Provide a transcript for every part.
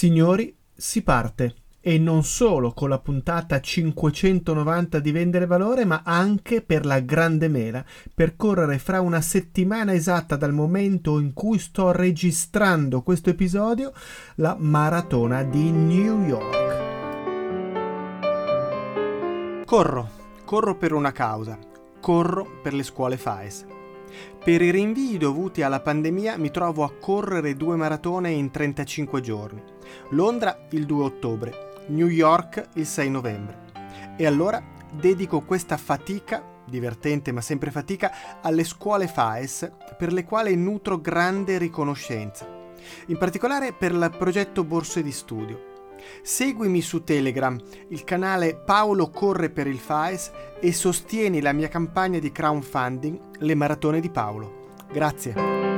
Signori, si parte e non solo con la puntata 590 di Vendere Valore, ma anche per la grande mela, per correre fra una settimana esatta dal momento in cui sto registrando questo episodio, la maratona di New York. Corro, corro per una causa, corro per le scuole FAES. Per i rinvii dovuti alla pandemia mi trovo a correre due maratone in 35 giorni. Londra il 2 ottobre, New York il 6 novembre. E allora dedico questa fatica, divertente ma sempre fatica, alle scuole FAES per le quali nutro grande riconoscenza, in particolare per il progetto Borse di Studio. Seguimi su Telegram, il canale Paolo Corre per il FAES e sostieni la mia campagna di crowdfunding Le Maratone di Paolo. Grazie.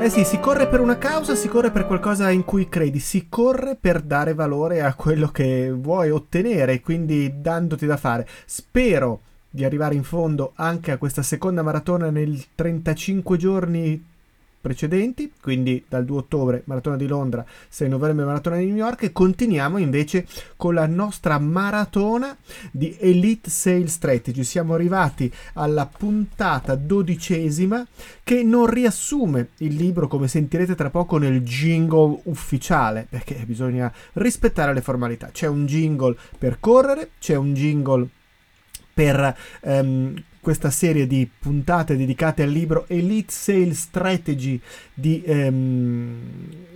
Eh sì, si corre per una causa, si corre per qualcosa in cui credi, si corre per dare valore a quello che vuoi ottenere, quindi dandoti da fare. Spero di arrivare in fondo anche a questa seconda maratona nel 35 giorni precedenti, quindi dal 2 ottobre Maratona di Londra, 6 novembre Maratona di New York e continuiamo invece con la nostra maratona di Elite Sales Strategy. Siamo arrivati alla puntata dodicesima che non riassume il libro come sentirete tra poco nel jingle ufficiale perché bisogna rispettare le formalità. C'è un jingle per correre, c'è un jingle per um, questa serie di puntate dedicate al libro Elite Sales Strategy di ehm,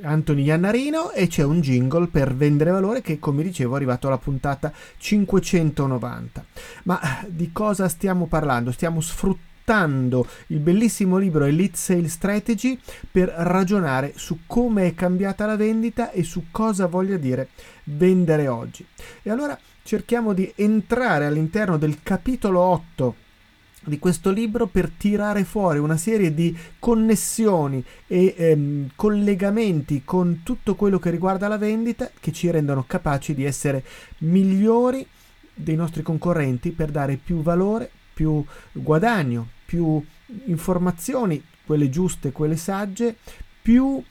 Anthony Iannarino e c'è un jingle per vendere valore che come dicevo è arrivato alla puntata 590. Ma di cosa stiamo parlando? Stiamo sfruttando il bellissimo libro Elite Sales Strategy per ragionare su come è cambiata la vendita e su cosa voglia dire vendere oggi. E allora cerchiamo di entrare all'interno del capitolo 8 di questo libro per tirare fuori una serie di connessioni e ehm, collegamenti con tutto quello che riguarda la vendita che ci rendono capaci di essere migliori dei nostri concorrenti per dare più valore, più guadagno, più informazioni, quelle giuste, quelle sagge, più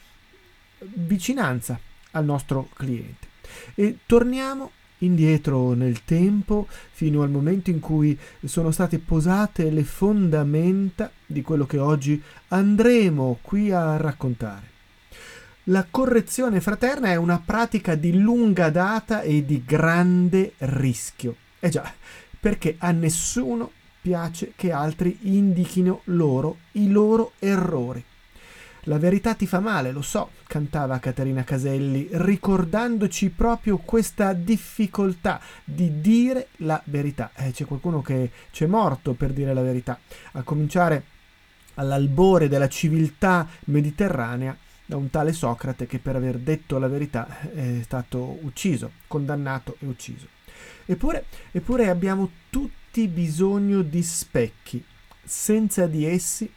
vicinanza al nostro cliente. E torniamo indietro nel tempo fino al momento in cui sono state posate le fondamenta di quello che oggi andremo qui a raccontare. La correzione fraterna è una pratica di lunga data e di grande rischio. Eh già, perché a nessuno piace che altri indichino loro i loro errori. La verità ti fa male, lo so, cantava Caterina Caselli, ricordandoci proprio questa difficoltà di dire la verità. Eh, c'è qualcuno che c'è morto per dire la verità, a cominciare all'albore della civiltà mediterranea da un tale Socrate che per aver detto la verità è stato ucciso, condannato e ucciso. Eppure, eppure abbiamo tutti bisogno di specchi. Senza di essi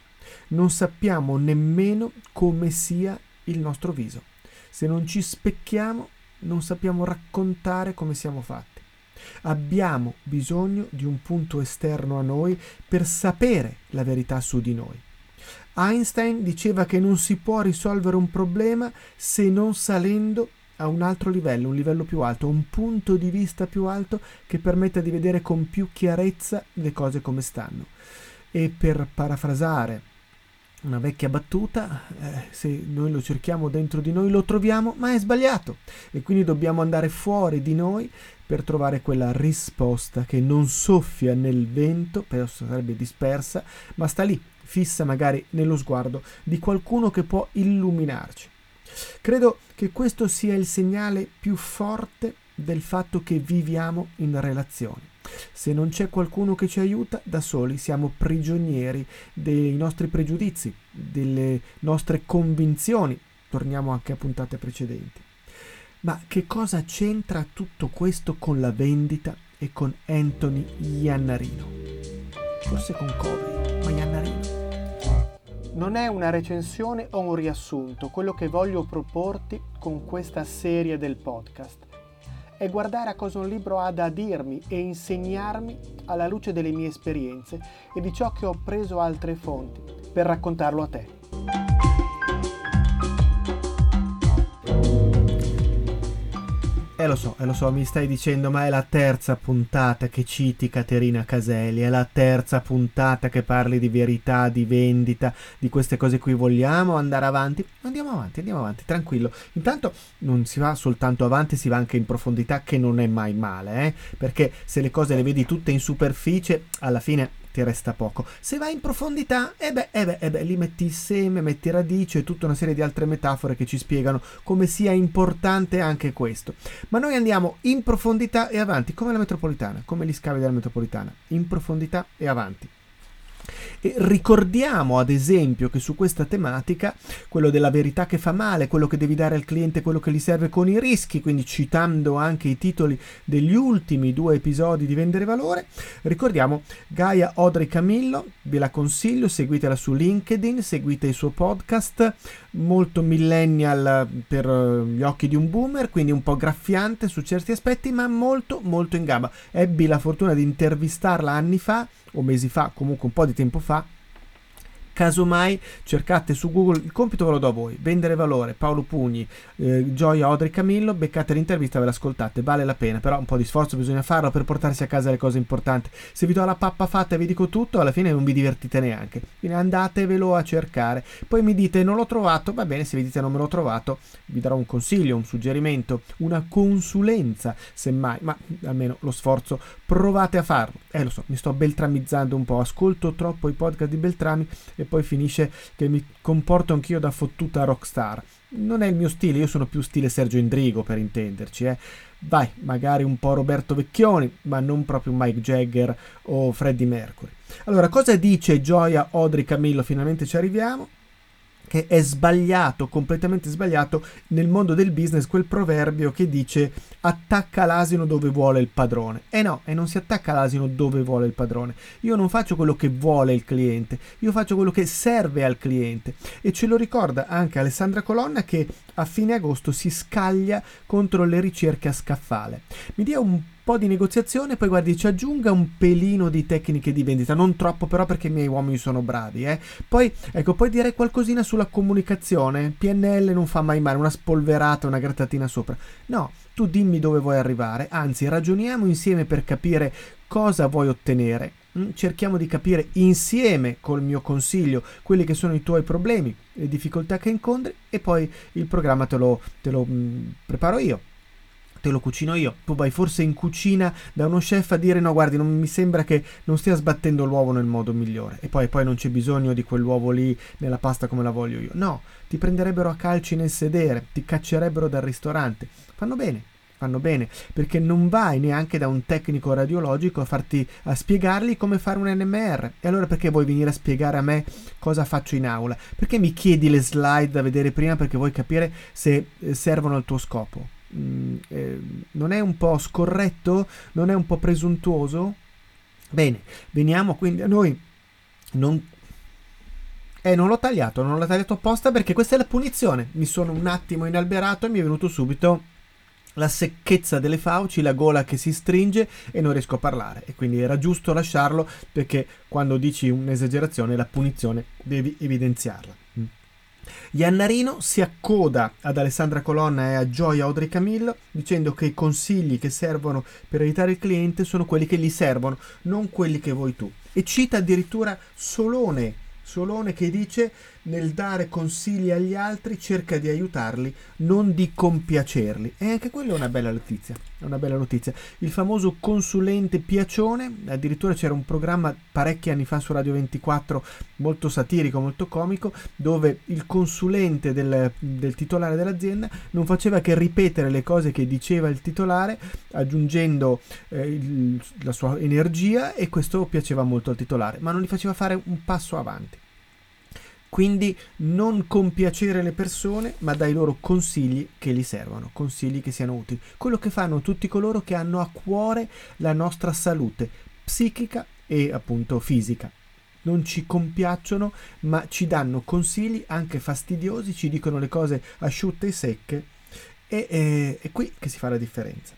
non sappiamo nemmeno come sia il nostro viso. Se non ci specchiamo, non sappiamo raccontare come siamo fatti. Abbiamo bisogno di un punto esterno a noi per sapere la verità su di noi. Einstein diceva che non si può risolvere un problema se non salendo a un altro livello, un livello più alto, un punto di vista più alto che permetta di vedere con più chiarezza le cose come stanno. E per parafrasare una vecchia battuta, eh, se noi lo cerchiamo dentro di noi lo troviamo, ma è sbagliato e quindi dobbiamo andare fuori di noi per trovare quella risposta che non soffia nel vento, però sarebbe dispersa, ma sta lì, fissa magari nello sguardo di qualcuno che può illuminarci. Credo che questo sia il segnale più forte del fatto che viviamo in relazione. Se non c'è qualcuno che ci aiuta, da soli siamo prigionieri dei nostri pregiudizi, delle nostre convinzioni. Torniamo anche a puntate precedenti. Ma che cosa c'entra tutto questo con la vendita e con Anthony Iannarino? Forse con Covey, ma Iannarino. Non è una recensione o un riassunto quello che voglio proporti con questa serie del podcast è guardare a cosa un libro ha da dirmi e insegnarmi alla luce delle mie esperienze e di ciò che ho preso altre fonti per raccontarlo a te. Lo so, lo so, mi stai dicendo, ma è la terza puntata che citi Caterina Caselli, è la terza puntata che parli di verità, di vendita, di queste cose qui. Vogliamo andare avanti? Andiamo avanti, andiamo avanti, tranquillo. Intanto non si va soltanto avanti, si va anche in profondità, che non è mai male, eh? Perché se le cose le vedi tutte in superficie, alla fine ti resta poco. Se vai in profondità, e eh beh, eh beh, eh beh, lì metti seme, metti radice e tutta una serie di altre metafore che ci spiegano come sia importante anche questo. Ma noi andiamo in profondità e avanti, come la metropolitana, come gli scavi della metropolitana, in profondità e avanti. E ricordiamo ad esempio che su questa tematica, quello della verità che fa male, quello che devi dare al cliente, quello che gli serve con i rischi, quindi citando anche i titoli degli ultimi due episodi di Vendere Valore, ricordiamo Gaia Audrey Camillo, ve la consiglio, seguitela su LinkedIn, seguite il suo podcast, molto millennial per gli occhi di un boomer, quindi un po' graffiante su certi aspetti, ma molto molto in gamba. Ebbi la fortuna di intervistarla anni fa o mesi fa, comunque un po' di tempo fa, Casomai cercate su Google, il compito ve lo do a voi, vendere valore, Paolo Pugni, eh, Gioia Odri Camillo, beccate l'intervista, ve l'ascoltate, vale la pena, però un po' di sforzo bisogna farlo per portarsi a casa le cose importanti. Se vi do la pappa fatta e vi dico tutto, alla fine non vi divertite neanche. Quindi andatevelo a cercare. Poi mi dite non l'ho trovato, va bene, se vi dite non me l'ho trovato, vi darò un consiglio, un suggerimento, una consulenza, semmai, ma almeno lo sforzo provate a farlo. Eh lo so, mi sto beltramizzando un po', ascolto troppo i podcast di Beltrami e poi finisce che mi comporto anch'io da fottuta rockstar. Non è il mio stile, io sono più stile Sergio Indrigo per intenderci, eh. Vai, magari un po' Roberto Vecchioni, ma non proprio Mike Jagger o Freddie Mercury. Allora, cosa dice Gioia Audrey Camillo? Finalmente ci arriviamo che è sbagliato, completamente sbagliato nel mondo del business quel proverbio che dice attacca l'asino dove vuole il padrone. E eh no, e non si attacca l'asino dove vuole il padrone. Io non faccio quello che vuole il cliente, io faccio quello che serve al cliente. E ce lo ricorda anche Alessandra Colonna che a fine agosto si scaglia contro le ricerche a scaffale. Mi dia un po' di negoziazione, poi guardi ci aggiunga un pelino di tecniche di vendita, non troppo però perché i miei uomini sono bravi, eh. Poi, ecco, poi direi qualcosina sulla comunicazione, PNL non fa mai male, una spolverata, una grattatina sopra. No, tu dimmi dove vuoi arrivare, anzi ragioniamo insieme per capire cosa vuoi ottenere. Mm, cerchiamo di capire insieme col mio consiglio quelli che sono i tuoi problemi, le difficoltà che incontri e poi il programma te lo, te lo mh, mm, preparo io te lo cucino io. Tu vai forse in cucina da uno chef a dire no, guardi, non mi sembra che non stia sbattendo l'uovo nel modo migliore. E poi, poi non c'è bisogno di quell'uovo lì nella pasta come la voglio io. No, ti prenderebbero a calci nel sedere, ti caccerebbero dal ristorante. Fanno bene, fanno bene, perché non vai neanche da un tecnico radiologico a farti a spiegargli come fare un NMR. E allora perché vuoi venire a spiegare a me cosa faccio in aula? Perché mi chiedi le slide da vedere prima perché vuoi capire se eh, servono al tuo scopo? Mm, eh, non è un po' scorretto? Non è un po' presuntuoso? Bene, veniamo quindi a noi. Non, eh, non l'ho tagliato, non l'ho tagliato apposta perché questa è la punizione. Mi sono un attimo inalberato e mi è venuto subito la secchezza delle fauci, la gola che si stringe e non riesco a parlare. E quindi era giusto lasciarlo perché quando dici un'esagerazione, la punizione devi evidenziarla. Iannarino si accoda ad Alessandra Colonna e a Gioia Audrey Camillo dicendo che i consigli che servono per aiutare il cliente sono quelli che gli servono, non quelli che vuoi tu. E cita addirittura Solone, Solone che dice nel dare consigli agli altri cerca di aiutarli, non di compiacerli. E anche quella è una bella notizia. Una bella notizia. Il famoso consulente piacione, addirittura c'era un programma parecchi anni fa su Radio 24 molto satirico, molto comico, dove il consulente del, del titolare dell'azienda non faceva che ripetere le cose che diceva il titolare, aggiungendo eh, il, la sua energia e questo piaceva molto al titolare, ma non gli faceva fare un passo avanti. Quindi non compiacere le persone, ma dai loro consigli che gli servono, consigli che siano utili. Quello che fanno tutti coloro che hanno a cuore la nostra salute psichica e appunto fisica. Non ci compiacciono, ma ci danno consigli anche fastidiosi, ci dicono le cose asciutte e secche. E è, è qui che si fa la differenza.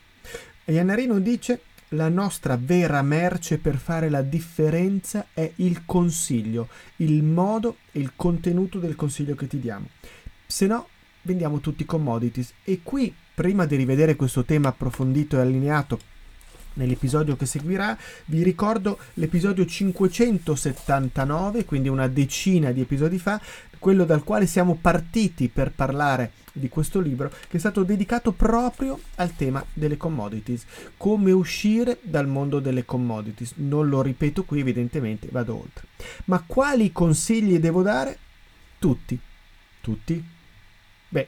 Iannarino dice la nostra vera merce per fare la differenza è il consiglio, il modo e il contenuto del consiglio che ti diamo. Se no, vendiamo tutti commodities. E qui prima di rivedere questo tema approfondito e allineato nell'episodio che seguirà. Vi ricordo l'episodio 579, quindi una decina di episodi fa, quello dal quale siamo partiti per parlare di questo libro, che è stato dedicato proprio al tema delle commodities, come uscire dal mondo delle commodities. Non lo ripeto qui, evidentemente vado oltre. Ma quali consigli devo dare? Tutti. Tutti? Beh,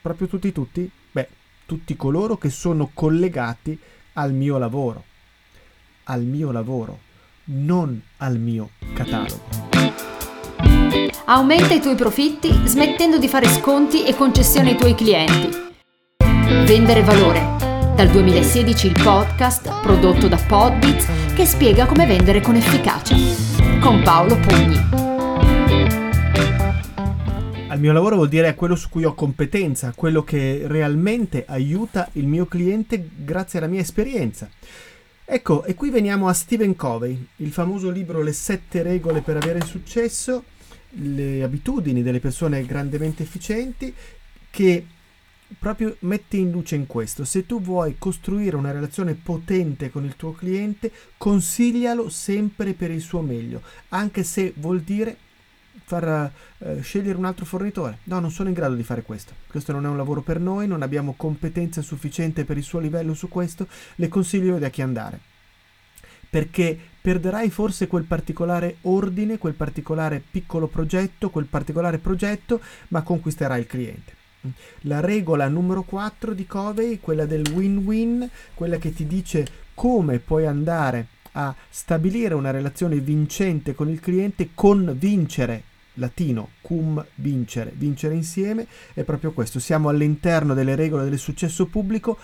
proprio tutti tutti? Beh, tutti coloro che sono collegati al mio lavoro, al mio lavoro, non al mio catalogo. Aumenta i tuoi profitti smettendo di fare sconti e concessioni ai tuoi clienti. Vendere valore. Dal 2016 il podcast prodotto da Podbits che spiega come vendere con efficacia. Con Paolo Pugni al mio lavoro vuol dire quello su cui ho competenza, quello che realmente aiuta il mio cliente grazie alla mia esperienza. Ecco, e qui veniamo a Stephen Covey, il famoso libro Le sette regole per avere successo, le abitudini delle persone grandemente efficienti, che proprio mette in luce in questo. Se tu vuoi costruire una relazione potente con il tuo cliente, consiglialo sempre per il suo meglio, anche se vuol dire far eh, scegliere un altro fornitore. No, non sono in grado di fare questo. Questo non è un lavoro per noi, non abbiamo competenza sufficiente per il suo livello su questo. Le consiglio da chi andare. Perché perderai forse quel particolare ordine, quel particolare piccolo progetto, quel particolare progetto, ma conquisterai il cliente. La regola numero 4 di Covey, quella del win-win, quella che ti dice come puoi andare a stabilire una relazione vincente con il cliente, con vincere latino cum vincere, vincere insieme, è proprio questo. Siamo all'interno delle regole del successo pubblico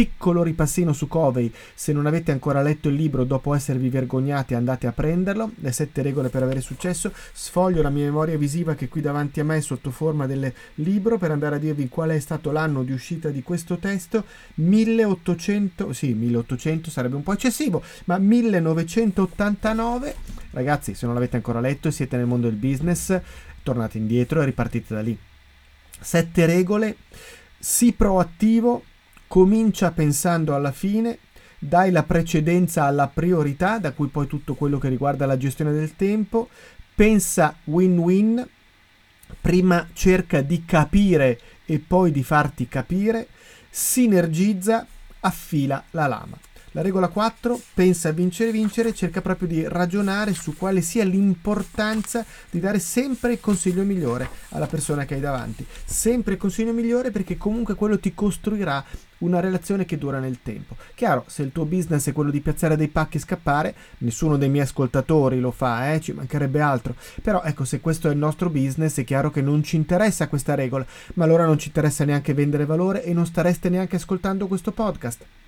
piccolo ripassino su Covey. Se non avete ancora letto il libro, dopo esservi vergognati, andate a prenderlo. Le sette regole per avere successo. Sfoglio la mia memoria visiva che è qui davanti a me sotto forma del libro per andare a dirvi qual è stato l'anno di uscita di questo testo. 1800, sì, 1800 sarebbe un po' eccessivo, ma 1989. Ragazzi, se non l'avete ancora letto e siete nel mondo del business, tornate indietro e ripartite da lì. Sette regole. Sii proattivo, comincia pensando alla fine, dai la precedenza alla priorità, da cui poi tutto quello che riguarda la gestione del tempo, pensa win-win, prima cerca di capire e poi di farti capire, sinergizza, affila la lama. La regola 4 pensa a vincere vincere, cerca proprio di ragionare su quale sia l'importanza di dare sempre il consiglio migliore alla persona che hai davanti. Sempre il consiglio migliore perché comunque quello ti costruirà una relazione che dura nel tempo. Chiaro, se il tuo business è quello di piazzare dei pacchi e scappare, nessuno dei miei ascoltatori lo fa, eh, ci mancherebbe altro. Però ecco, se questo è il nostro business, è chiaro che non ci interessa questa regola, ma allora non ci interessa neanche vendere valore e non stareste neanche ascoltando questo podcast.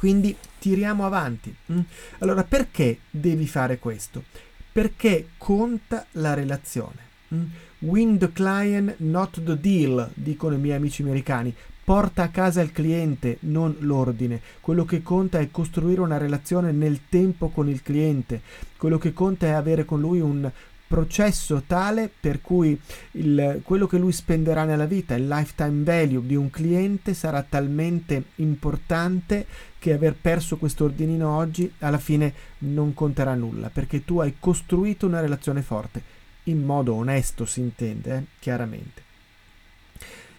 Quindi tiriamo avanti. Mm? Allora, perché devi fare questo? Perché conta la relazione. Mm? Win the client, not the deal, dicono i miei amici americani. Porta a casa il cliente, non l'ordine. Quello che conta è costruire una relazione nel tempo con il cliente. Quello che conta è avere con lui un processo tale per cui il, quello che lui spenderà nella vita, il lifetime value di un cliente sarà talmente importante che aver perso questo ordinino oggi alla fine non conterà nulla perché tu hai costruito una relazione forte in modo onesto si intende eh? chiaramente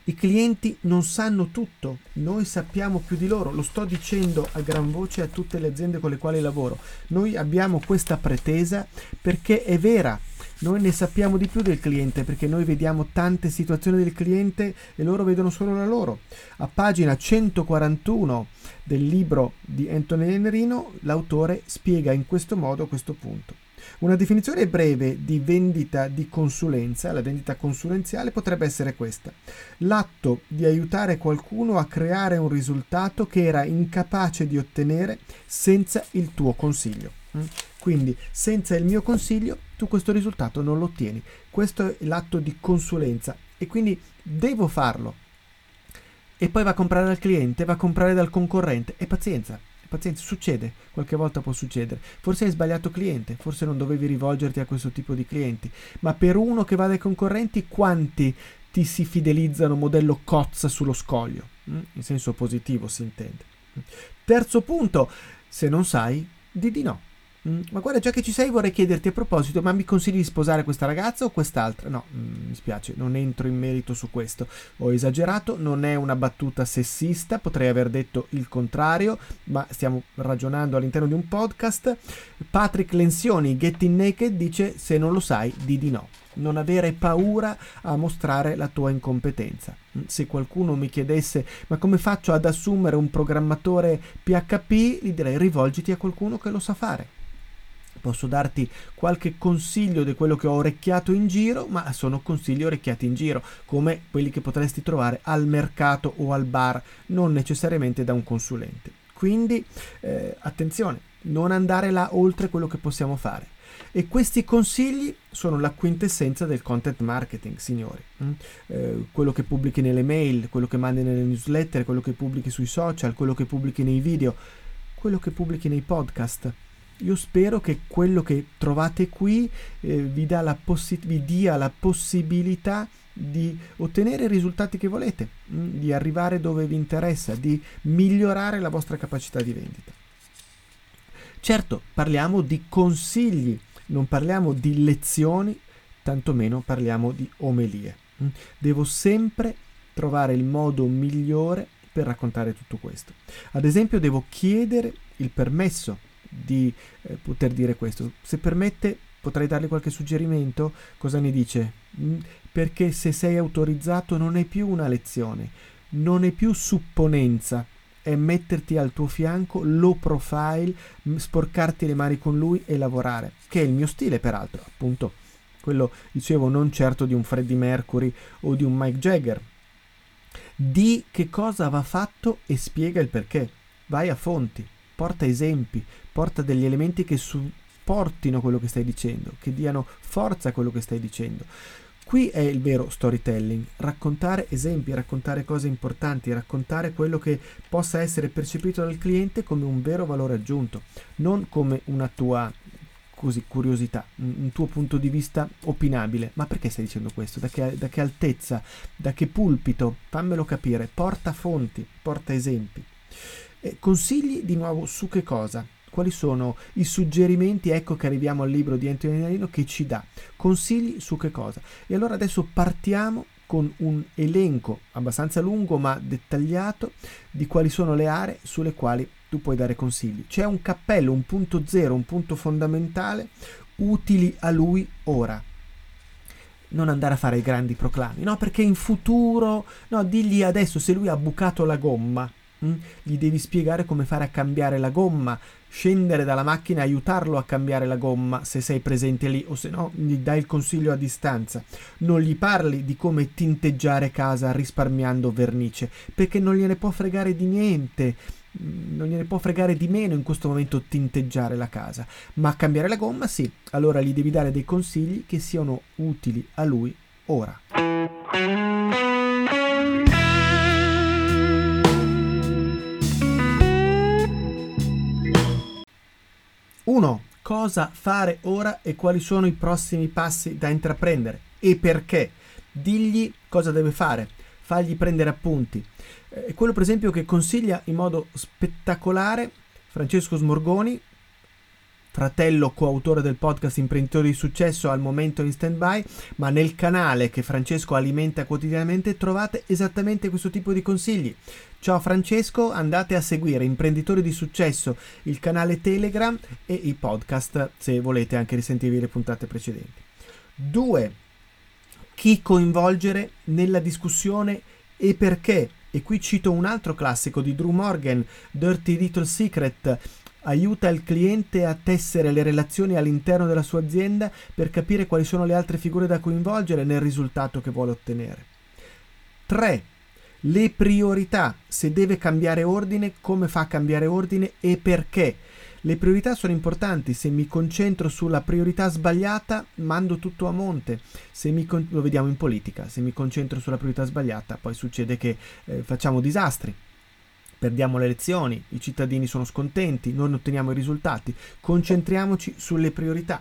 i clienti non sanno tutto, noi sappiamo più di loro, lo sto dicendo a gran voce a tutte le aziende con le quali lavoro. Noi abbiamo questa pretesa perché è vera, noi ne sappiamo di più del cliente perché noi vediamo tante situazioni del cliente e loro vedono solo la loro. A pagina 141 del libro di Anthony Enerino l'autore spiega in questo modo questo punto. Una definizione breve di vendita di consulenza, la vendita consulenziale potrebbe essere questa. L'atto di aiutare qualcuno a creare un risultato che era incapace di ottenere senza il tuo consiglio. Mm? Quindi senza il mio consiglio tu questo risultato non lo ottieni. Questo è l'atto di consulenza e quindi devo farlo. E poi va a comprare dal cliente, va a comprare dal concorrente e pazienza. Pazienza, succede, qualche volta può succedere. Forse hai sbagliato cliente, forse non dovevi rivolgerti a questo tipo di clienti, ma per uno che va dai concorrenti, quanti ti si fidelizzano modello cozza sullo scoglio? mm, in senso positivo si intende. Terzo punto, se non sai, di di no. Mm, ma guarda, già che ci sei, vorrei chiederti a proposito: ma mi consigli di sposare questa ragazza o quest'altra? No, mm, mi spiace, non entro in merito su questo. Ho esagerato, non è una battuta sessista, potrei aver detto il contrario, ma stiamo ragionando all'interno di un podcast. Patrick Lenzioni, Getting Naked, dice: Se non lo sai, di di no. Non avere paura a mostrare la tua incompetenza. Mm, se qualcuno mi chiedesse ma come faccio ad assumere un programmatore PHP, gli direi rivolgiti a qualcuno che lo sa fare posso darti qualche consiglio di quello che ho orecchiato in giro, ma sono consigli orecchiati in giro, come quelli che potresti trovare al mercato o al bar, non necessariamente da un consulente. Quindi eh, attenzione, non andare là oltre quello che possiamo fare. E questi consigli sono la quintessenza del content marketing, signori. Mm? Eh, quello che pubblichi nelle mail, quello che mandi nelle newsletter, quello che pubblichi sui social, quello che pubblichi nei video, quello che pubblichi nei podcast io spero che quello che trovate qui eh, vi, possi- vi, dia la possibilità di ottenere i risultati che volete, mh, mm, di arrivare dove vi interessa, di migliorare la vostra capacità di vendita. Certo, parliamo di consigli, non parliamo di lezioni, tantomeno parliamo di omelie. Mm. Devo sempre trovare il modo migliore per raccontare tutto questo. Ad esempio, devo chiedere il permesso di eh, poter dire questo. Se permette, potrei darle qualche suggerimento? Cosa ne dice? Mm, perché se sei autorizzato non è più una lezione, non è più supponenza, è metterti al tuo fianco, low profile, sporcarti le mani con lui e lavorare, che è il mio stile peraltro, appunto. Quello, dicevo, non certo di un Freddie Mercury o di un Mike Jagger. Di che cosa va fatto e spiega il perché. Vai a fonti porta esempi, porta degli elementi che supportino quello che stai dicendo, che diano forza a quello che stai dicendo. Qui è il vero storytelling, raccontare esempi, raccontare cose importanti, raccontare quello che possa essere percepito dal cliente come un vero valore aggiunto, non come una tua così, curiosità, un tuo punto di vista opinabile. Ma perché stai dicendo questo? Da che, da che altezza? Da che pulpito? Fammelo capire. Porta fonti, porta esempi. Eh, consigli di nuovo su che cosa? Quali sono i suggerimenti? Ecco che arriviamo al libro di Antonio che ci dà consigli su che cosa. E allora adesso partiamo con un elenco abbastanza lungo ma dettagliato di quali sono le aree sulle quali tu puoi dare consigli. C'è un cappello, un punto zero, un punto fondamentale utili a lui ora. Non andare a fare grandi proclami, no? Perché in futuro, no, digli adesso se lui ha bucato la gomma, Mm? Gli devi spiegare come fare a cambiare la gomma, scendere dalla macchina e aiutarlo a cambiare la gomma se sei presente lì o se no gli dai il consiglio a distanza. Non gli parli di come tinteggiare casa risparmiando vernice, perché non gliene può fregare di niente. Mm, non gliene può fregare di meno in questo momento tinteggiare la casa, ma cambiare la gomma sì, allora gli devi dare dei consigli che siano utili a lui ora. 1. Cosa fare ora e quali sono i prossimi passi da intraprendere e perché. Digli cosa deve fare, fagli prendere appunti. È eh, quello per esempio che consiglia in modo spettacolare Francesco Smorgoni, fratello coautore del podcast Imprenditori di Successo al momento in stand-by, ma nel canale che Francesco alimenta quotidianamente trovate esattamente questo tipo di consigli. Ciao Francesco, andate a seguire Imprenditori di Successo, il canale Telegram e i podcast se volete anche risentirvi le puntate precedenti. 2. Chi coinvolgere nella discussione e perché? E qui cito un altro classico di Drew Morgan, Dirty Little Secret, aiuta il cliente a tessere le relazioni all'interno della sua azienda per capire quali sono le altre figure da coinvolgere nel risultato che vuole ottenere. 3. Le priorità. Se deve cambiare ordine, come fa a cambiare ordine e perché. Le priorità sono importanti, se mi concentro sulla priorità sbagliata mando tutto a monte, con- lo vediamo in politica, se mi concentro sulla priorità sbagliata poi succede che eh, facciamo disastri perdiamo le elezioni, i cittadini sono scontenti, non otteniamo i risultati. Concentriamoci sulle priorità.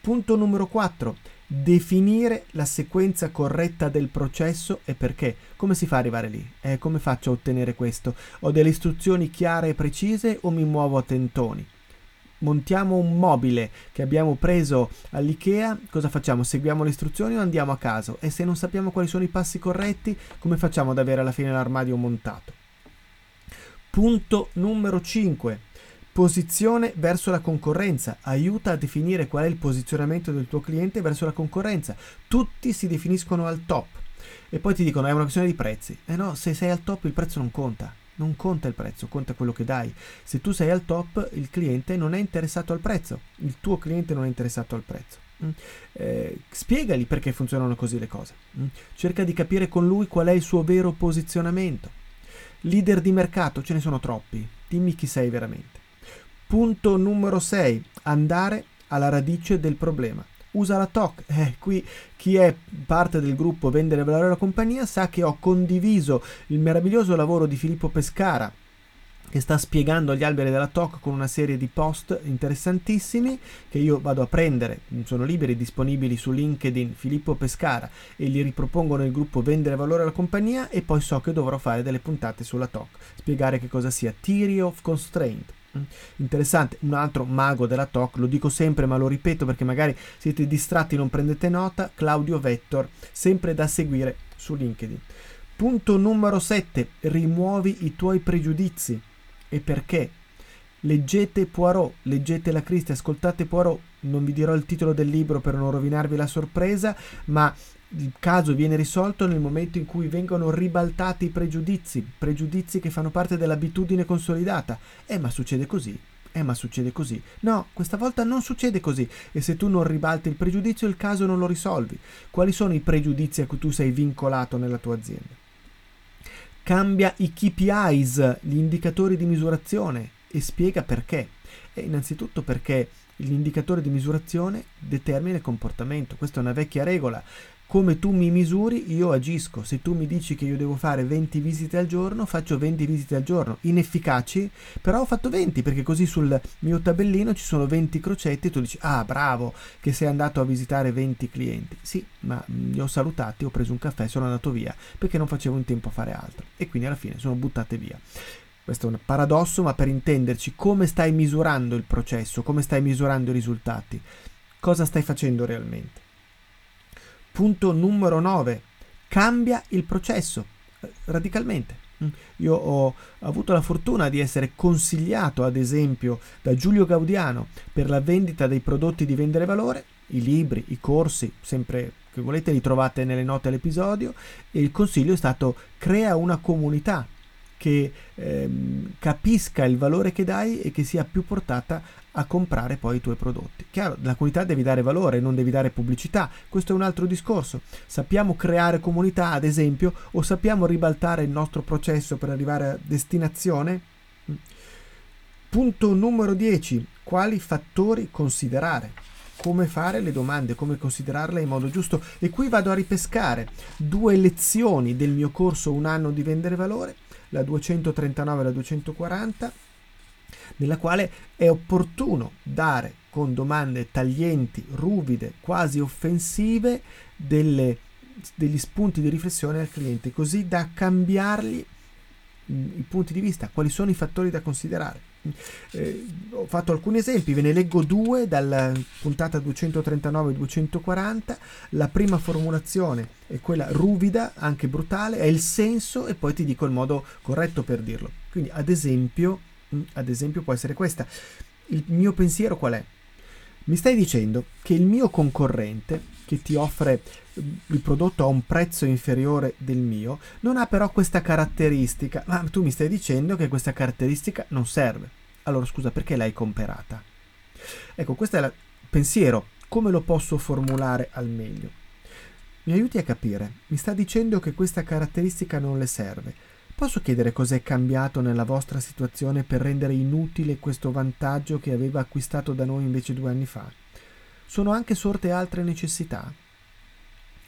Punto numero 4. definire la sequenza corretta del processo e perché. Come si fa ad arrivare lì? Eh, come faccio a ottenere questo? Ho delle istruzioni chiare e precise o mi muovo a tentoni? montiamo un mobile che abbiamo preso all'IKEA, cosa facciamo? Seguiamo le istruzioni o andiamo a caso? E se non sappiamo quali sono i passi corretti, come facciamo ad avere alla fine l'armadio montato? Punto numero 5 Posizione verso la concorrenza. Aiuta a definire qual è il posizionamento del tuo cliente verso la concorrenza. Tutti si definiscono al top. E poi ti dicono è una questione di prezzi. Eh no, se sei al top il prezzo non conta. Non conta il prezzo, conta quello che dai. Se tu sei al top, il cliente non è interessato al prezzo. Il tuo cliente non è interessato al prezzo. Mm. Eh, spiegali perché funzionano così le cose. Mm. Cerca di capire con lui qual è il suo vero posizionamento. Leader di mercato, ce ne sono troppi. Dimmi chi sei veramente. Punto numero 6. Andare alla radice del problema. Usa la TOC. Eh, qui chi è parte del gruppo Vendere Valore alla Compagnia sa che ho condiviso il meraviglioso lavoro di Filippo Pescara che sta spiegando gli alberi della TOC con una serie di post interessantissimi che io vado a prendere, sono liberi, disponibili su LinkedIn Filippo Pescara e li ripropongo nel gruppo Vendere Valore alla Compagnia e poi so che dovrò fare delle puntate sulla TOC, spiegare che cosa sia Theory of Constraint Mm. Interessante, un altro mago della TOC, lo dico sempre ma lo ripeto perché magari siete distratti e non prendete nota, Claudio Vettor, sempre da seguire su LinkedIn. Punto numero 7, rimuovi i tuoi pregiudizi. E perché? Leggete Poirot, leggete la Cristi, ascoltate Poirot, non vi dirò il titolo del libro per non rovinarvi la sorpresa, ma il caso viene risolto nel momento in cui vengono ribaltati i pregiudizi, pregiudizi che fanno parte dell'abitudine consolidata. Eh, ma succede così. Eh, ma succede così. No, questa volta non succede così. E se tu non ribalti il pregiudizio, il caso non lo risolvi. Quali sono i pregiudizi a cui tu sei vincolato nella tua azienda? Cambia i KPIs, gli indicatori di misurazione, e spiega perché. E innanzitutto perché l'indicatore di misurazione determina il comportamento. Questa è una vecchia regola come tu mi misuri, io agisco. Se tu mi dici che io devo fare 20 visite al giorno, faccio 20 visite al giorno. Inefficaci, però ho fatto 20 perché così sul mio tabellino ci sono 20 crocetti e tu dici, ah bravo che sei andato a visitare 20 clienti. Sì, ma li ho salutati, ho preso un caffè, sono andato via perché non facevo in tempo a fare altro. E quindi alla fine sono buttate via. Questo è un paradosso, ma per intenderci come stai misurando il processo, come stai misurando i risultati, cosa stai facendo realmente. Punto numero 9. Cambia il processo eh, radicalmente. Mm. Io ho avuto la fortuna di essere consigliato, ad esempio, da Giulio Gaudiano per la vendita dei prodotti di vendere valore, i libri, i corsi, sempre che volete li trovate nelle note all'episodio e il consiglio è stato crea una comunità che ehm, capisca il valore che dai e che sia più portata a comprare poi i tuoi prodotti. Chiaro, la comunità devi dare valore, non devi dare pubblicità, questo è un altro discorso. Sappiamo creare comunità, ad esempio, o sappiamo ribaltare il nostro processo per arrivare a destinazione? Punto numero 10. Quali fattori considerare? Come fare le domande, come considerarle in modo giusto. E qui vado a ripescare due lezioni del mio corso Un anno di vendere valore la 239 e la 240, nella quale è opportuno dare con domande taglienti, ruvide, quasi offensive, delle, degli spunti di riflessione al cliente, così da cambiargli mm, i punti di vista, quali sono i fattori da considerare. Eh, ho fatto alcuni esempi, ve ne leggo due dalla puntata 239-240. La prima formulazione è quella ruvida, anche brutale, è il senso e poi ti dico il modo corretto per dirlo. Quindi, ad esempio, mm, ad esempio può essere questa. Il mio pensiero qual è? Mi stai dicendo che il mio concorrente che ti offre il prodotto a un prezzo inferiore del mio, non ha però questa caratteristica, ma tu mi stai dicendo che questa caratteristica non serve. Allora scusa, perché l'hai comprata? Ecco, questo è il pensiero, come lo posso formulare al meglio? Mi aiuti a capire, mi sta dicendo che questa caratteristica non le serve. Posso chiedere cos'è cambiato nella vostra situazione per rendere inutile questo vantaggio che aveva acquistato da noi invece due anni fa? Sono anche sorte altre necessità?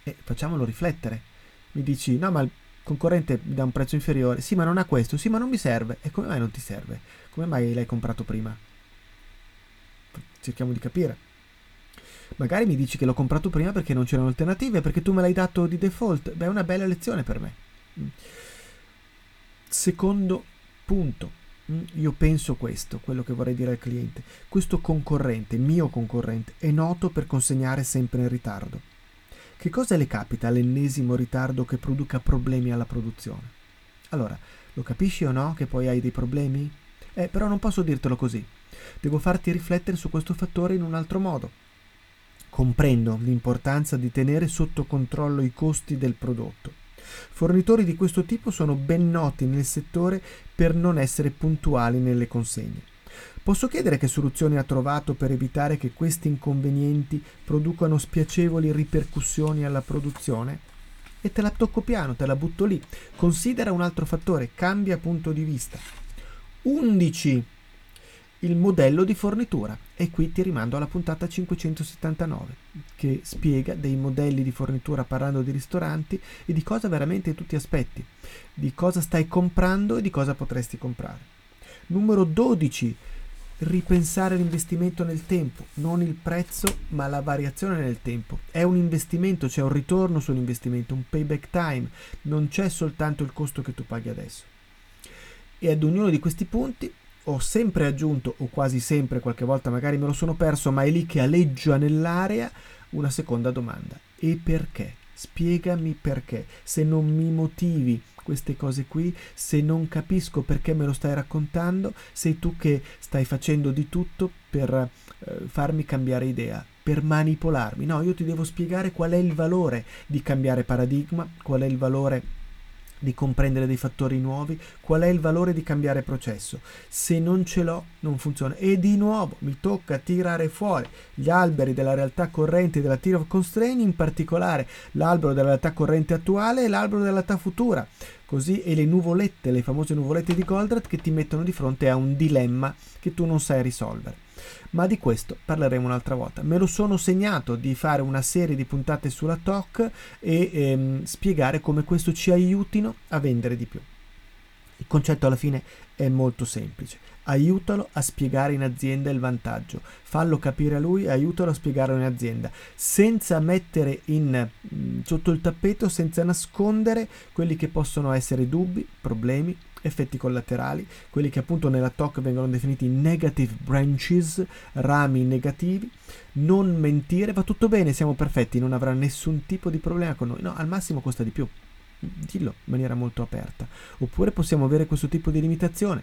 E facciamolo riflettere. Mi dici, no, ma il concorrente mi dà un prezzo inferiore. Sì, ma non ha questo. Sì, ma non mi serve. E come mai non ti serve? Come mai l'hai comprato prima? Cerchiamo di capire. Magari mi dici che l'ho comprato prima perché non c'erano alternative, perché tu me l'hai dato di default. Beh, è una bella lezione per me. Mm. Secondo punto, io penso questo, quello che vorrei dire al cliente. Questo concorrente, mio concorrente, è noto per consegnare sempre in ritardo. Che cosa le capita all'ennesimo ritardo che produca problemi alla produzione? Allora, lo capisci o no che poi hai dei problemi? Eh, però non posso dirtelo così. Devo farti riflettere su questo fattore in un altro modo. Comprendo l'importanza di tenere sotto controllo i costi del prodotto. Fornitori di questo tipo sono ben noti nel settore per non essere puntuali nelle consegne. Posso chiedere che soluzioni ha trovato per evitare che questi inconvenienti producano spiacevoli ripercussioni alla produzione? E te la tocco piano, te la butto lì. Considera un altro fattore, cambia punto di vista. 11. Il modello di fornitura. E qui ti rimando alla puntata 579, che spiega dei modelli di fornitura parlando di ristoranti e di cosa veramente tu ti aspetti, di cosa stai comprando e di cosa potresti comprare. Numero 12 ripensare l'investimento nel tempo, non il prezzo, ma la variazione nel tempo. È un investimento, c'è un ritorno sull'investimento, un payback time, non c'è soltanto il costo che tu paghi adesso. E ad ognuno di questi punti ho sempre aggiunto, o quasi sempre, qualche volta magari me lo sono perso, ma è lì che aleggia nell'area, una seconda domanda. E perché? Spiegami perché. Se non mi motivi queste cose qui, se non capisco perché me lo stai raccontando, sei tu che stai facendo di tutto per eh, farmi cambiare idea, per manipolarmi. No, io ti devo spiegare qual è il valore di cambiare paradigma, qual è il valore di comprendere dei fattori nuovi, qual è il valore di cambiare processo. Se non ce l'ho, non funziona. E di nuovo mi tocca tirare fuori gli alberi della realtà corrente della Tier of Constraint, in particolare l'albero della realtà corrente attuale e l'albero della realtà futura. Così e le nuvolette, le famose nuvolette di Goldratt che ti mettono di fronte a un dilemma che tu non sai risolvere ma di questo parleremo un'altra volta. Me lo sono segnato di fare una serie di puntate sulla TOC e ehm, spiegare come questo ci aiutino a vendere di più. Il concetto alla fine è molto semplice. Aiutalo a spiegare in azienda il vantaggio, fallo capire a lui e aiutalo a spiegarlo in azienda, senza mettere in, sotto il tappeto, senza nascondere quelli che possono essere dubbi, problemi, effetti collaterali, quelli che appunto nella TOC vengono definiti negative branches, rami negativi, non mentire, va tutto bene, siamo perfetti, non avrà nessun tipo di problema con noi, no, al massimo costa di più, dillo in maniera molto aperta, oppure possiamo avere questo tipo di limitazione,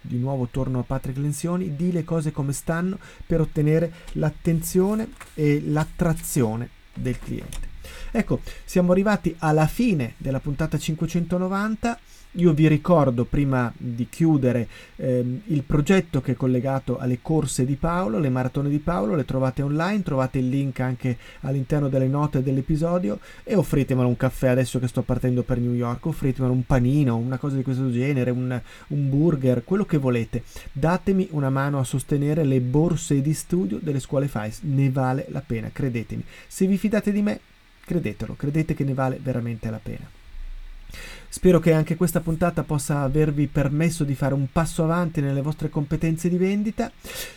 di nuovo torno a Patrick Lenzioni, di le cose come stanno per ottenere l'attenzione e l'attrazione del cliente. Ecco, siamo arrivati alla fine della puntata 590 io vi ricordo prima di chiudere ehm, il progetto che è collegato alle corse di Paolo, le maratone di Paolo, le trovate online, trovate il link anche all'interno delle note dell'episodio e offritemelo un caffè adesso che sto partendo per New York, offritemelo un panino, una cosa di questo genere, un, un burger, quello che volete. Datemi una mano a sostenere le borse di studio delle scuole FAIS, ne vale la pena, credetemi. Se vi fidate di me, credetelo, credete che ne vale veramente la pena. Spero che anche questa puntata possa avervi permesso di fare un passo avanti nelle vostre competenze di vendita.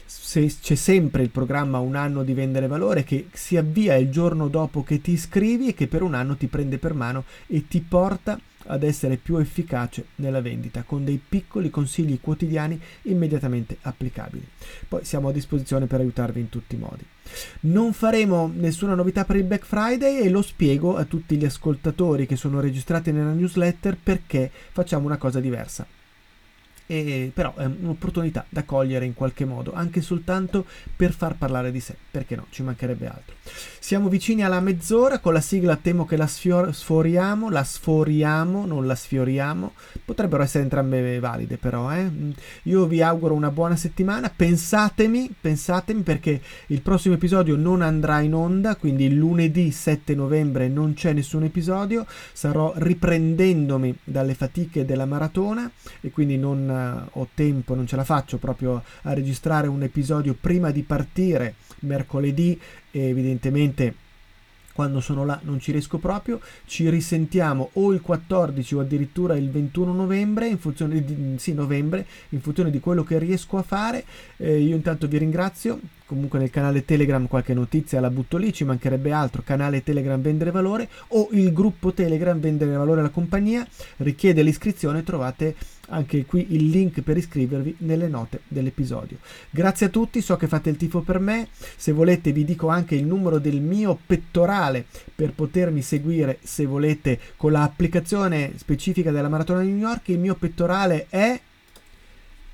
Se c'è sempre il programma Un anno di vendere valore che si avvia il giorno dopo che ti iscrivi e che per un anno ti prende per mano e ti porta ad essere più efficace nella vendita con dei piccoli consigli quotidiani immediatamente applicabili. Poi siamo a disposizione per aiutarvi in tutti i modi. Non faremo nessuna novità per il Black Friday e lo spiego a tutti gli ascoltatori che sono registrati nella newsletter perché facciamo una cosa diversa e però è un'opportunità da cogliere in qualche modo, anche soltanto per far parlare di sé, perché no, ci mancherebbe altro. Siamo vicini alla mezz'ora, con la sigla temo che la sfior- sforiamo, la sforiamo, non la sfioriamo, potrebbero essere entrambe valide però, eh? io vi auguro una buona settimana, pensatemi, pensatemi perché il prossimo episodio non andrà in onda, quindi lunedì 7 novembre non c'è nessun episodio, sarò riprendendomi dalle fatiche della maratona e quindi non ho tempo, non ce la faccio proprio a registrare un episodio prima di partire mercoledì e evidentemente quando sono là non ci riesco proprio, ci risentiamo o il 14 o addirittura il 21 novembre in funzione di, sì, novembre, in funzione di quello che riesco a fare. Eh, io intanto vi ringrazio comunque nel canale Telegram qualche notizia la butto lì, ci mancherebbe altro, canale Telegram Vendere Valore o il gruppo Telegram Vendere Valore alla compagnia, richiede l'iscrizione, trovate anche qui il link per iscrivervi nelle note dell'episodio. Grazie a tutti, so che fate il tifo per me, se volete vi dico anche il numero del mio pettorale per potermi seguire se volete con l'applicazione specifica della Maratona di New York, il mio pettorale è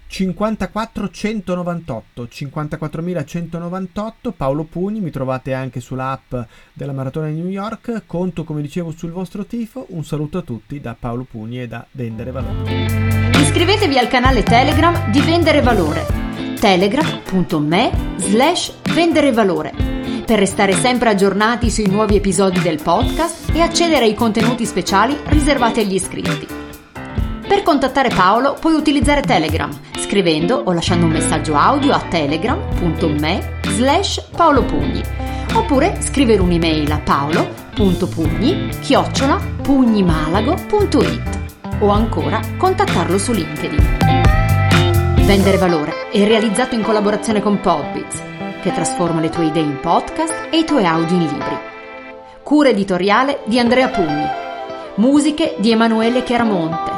54198 54198 Paolo Pugni mi trovate anche sull'app della Maratona di New York. Conto come dicevo sul vostro tifo. Un saluto a tutti da Paolo Pugni e da Vendere Valore. Iscrivetevi al canale Telegram di Vendere Valore. Telegram.me slash vendere valore. Per restare sempre aggiornati sui nuovi episodi del podcast e accedere ai contenuti speciali riservati agli iscritti per contattare Paolo puoi utilizzare Telegram scrivendo o lasciando un messaggio audio a telegram.me slash paolopugni oppure scrivere un'email a paolo.pugni chiocciola pugnimalago.it o ancora contattarlo su LinkedIn. Vendere valore è realizzato in collaborazione con Podbiz che trasforma le tue idee in podcast e i tuoi audio in libri. Cura editoriale di Andrea Pugni. Musiche di Emanuele Chiaramonte.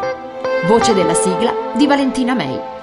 Voce della sigla di Valentina May.